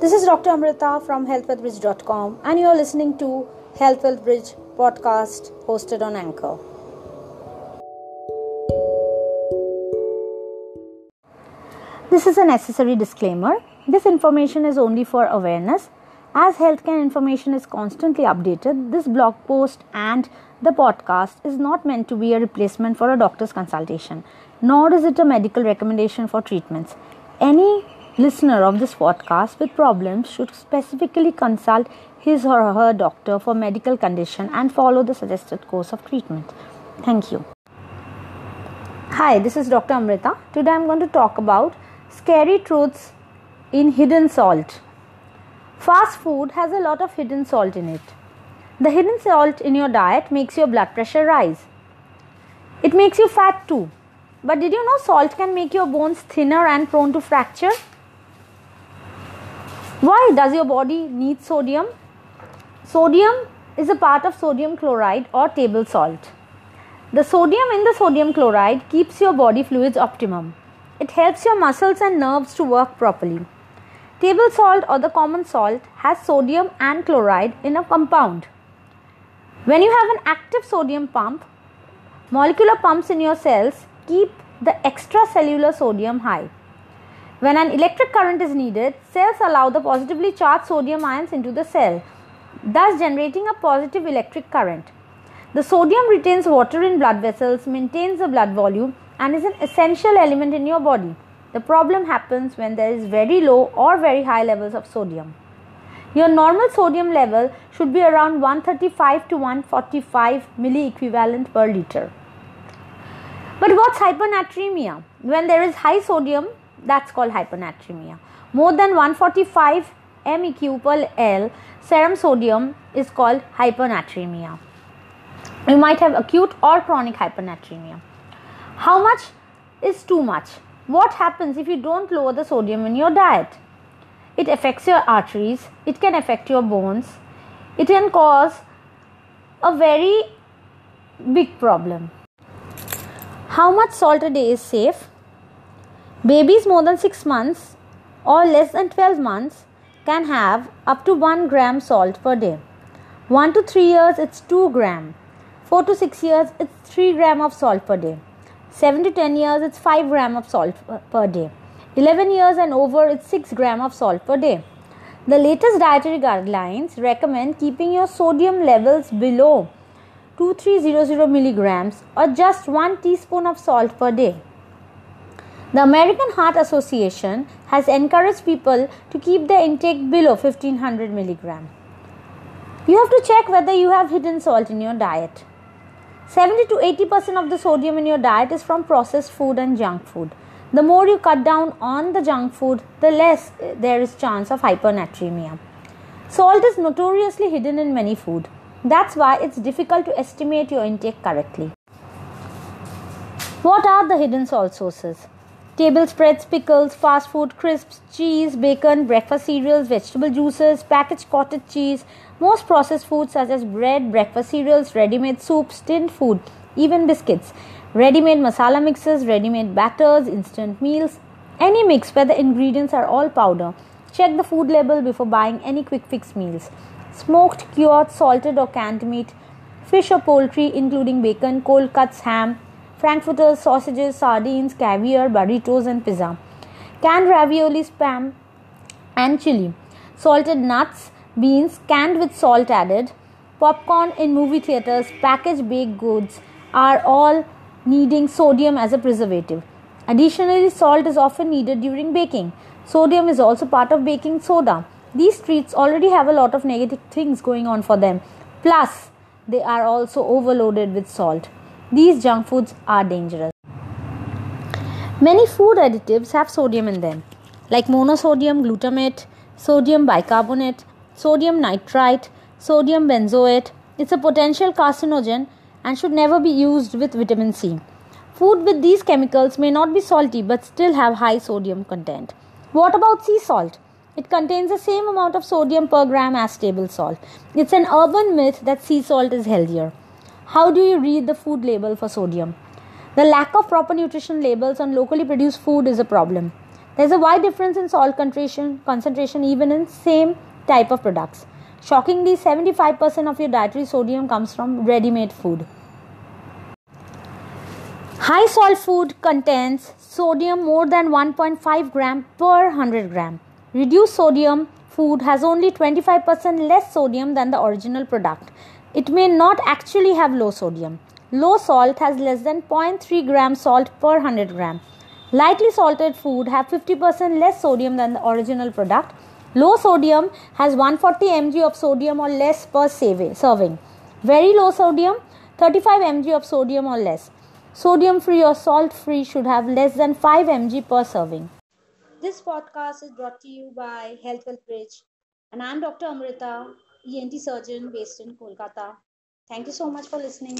This is Dr. Amrita from healthwithbridge.com and you are listening to Health with Bridge podcast hosted on Anchor. This is a necessary disclaimer. This information is only for awareness. As healthcare information is constantly updated, this blog post and the podcast is not meant to be a replacement for a doctor's consultation, nor is it a medical recommendation for treatments. Any listener of this podcast with problems should specifically consult his or her doctor for medical condition and follow the suggested course of treatment. Thank you. Hi, this is Dr. Amrita. Today I'm going to talk about scary truths in hidden salt. Fast food has a lot of hidden salt in it. The hidden salt in your diet makes your blood pressure rise. It makes you fat too. But did you know salt can make your bones thinner and prone to fracture? Why does your body need sodium? Sodium is a part of sodium chloride or table salt. The sodium in the sodium chloride keeps your body fluids optimum. It helps your muscles and nerves to work properly. Table salt or the common salt has sodium and chloride in a compound. When you have an active sodium pump, molecular pumps in your cells keep the extracellular sodium high. When an electric current is needed, cells allow the positively charged sodium ions into the cell, thus generating a positive electric current. The sodium retains water in blood vessels, maintains the blood volume, and is an essential element in your body. The problem happens when there is very low or very high levels of sodium. Your normal sodium level should be around 135 to 145 milliequivalent per liter. But what's hypernatremia? When there is high sodium, that's called hypernatremia. More than 145 MEQ per L serum sodium is called hypernatremia. You might have acute or chronic hypernatremia. How much is too much? What happens if you don't lower the sodium in your diet? It affects your arteries, it can affect your bones, it can cause a very big problem. How much salt a day is safe? Babies more than 6 months or less than 12 months can have up to 1 gram salt per day. 1 to 3 years it's 2 gram. 4 to 6 years it's 3 gram of salt per day. 7 to 10 years it's 5 gram of salt per day. 11 years and over it's 6 gram of salt per day. The latest dietary guidelines recommend keeping your sodium levels below 2300 milligrams or just 1 teaspoon of salt per day. The American Heart Association has encouraged people to keep their intake below 1500 milligram. You have to check whether you have hidden salt in your diet. 70 to 80% of the sodium in your diet is from processed food and junk food. The more you cut down on the junk food, the less eh, there is chance of hypernatremia. Salt is notoriously hidden in many food. That's why it's difficult to estimate your intake correctly. What are the hidden salt sources? Table spreads, pickles, fast food, crisps, cheese, bacon, breakfast cereals, vegetable juices, packaged cottage cheese, most processed foods such as bread, breakfast cereals, ready made soups, tinned food, even biscuits, ready made masala mixes, ready made batters, instant meals, any mix where the ingredients are all powder. Check the food label before buying any quick fix meals. Smoked, cured, salted, or canned meat, fish or poultry, including bacon, cold cuts, ham, frankfurters, sausages, sardines, caviar, burritos, and pizza. Canned ravioli, spam, and chili. Salted nuts, beans canned with salt added. Popcorn in movie theaters, packaged baked goods are all needing sodium as a preservative. Additionally, salt is often needed during baking. Sodium is also part of baking soda. These treats already have a lot of negative things going on for them. Plus, they are also overloaded with salt. These junk foods are dangerous. Many food additives have sodium in them, like monosodium glutamate, sodium bicarbonate, sodium nitrite, sodium benzoate. It's a potential carcinogen and should never be used with vitamin C. Food with these chemicals may not be salty but still have high sodium content. What about sea salt? It contains the same amount of sodium per gram as table salt. It's an urban myth that sea salt is healthier. How do you read the food label for sodium? The lack of proper nutrition labels on locally produced food is a problem. There's a wide difference in salt concentration, concentration even in same type of products. Shockingly, 75% of your dietary sodium comes from ready-made food. High salt food contains sodium more than 1.5 gram per 100 gram. Reduced sodium food has only 25% less sodium than the original product. It may not actually have low sodium. Low salt has less than 0.3 gram salt per 100 gram. Lightly salted food have 50% less sodium than the original product. Low sodium has 140 mg of sodium or less per serving. Very low sodium 35 mg of sodium or less. Sodium free or salt free should have less than 5 mg per serving. This podcast is brought to you by Health with Bridge and I am Dr. Amrita, ENT surgeon based in Kolkata. Thank you so much for listening.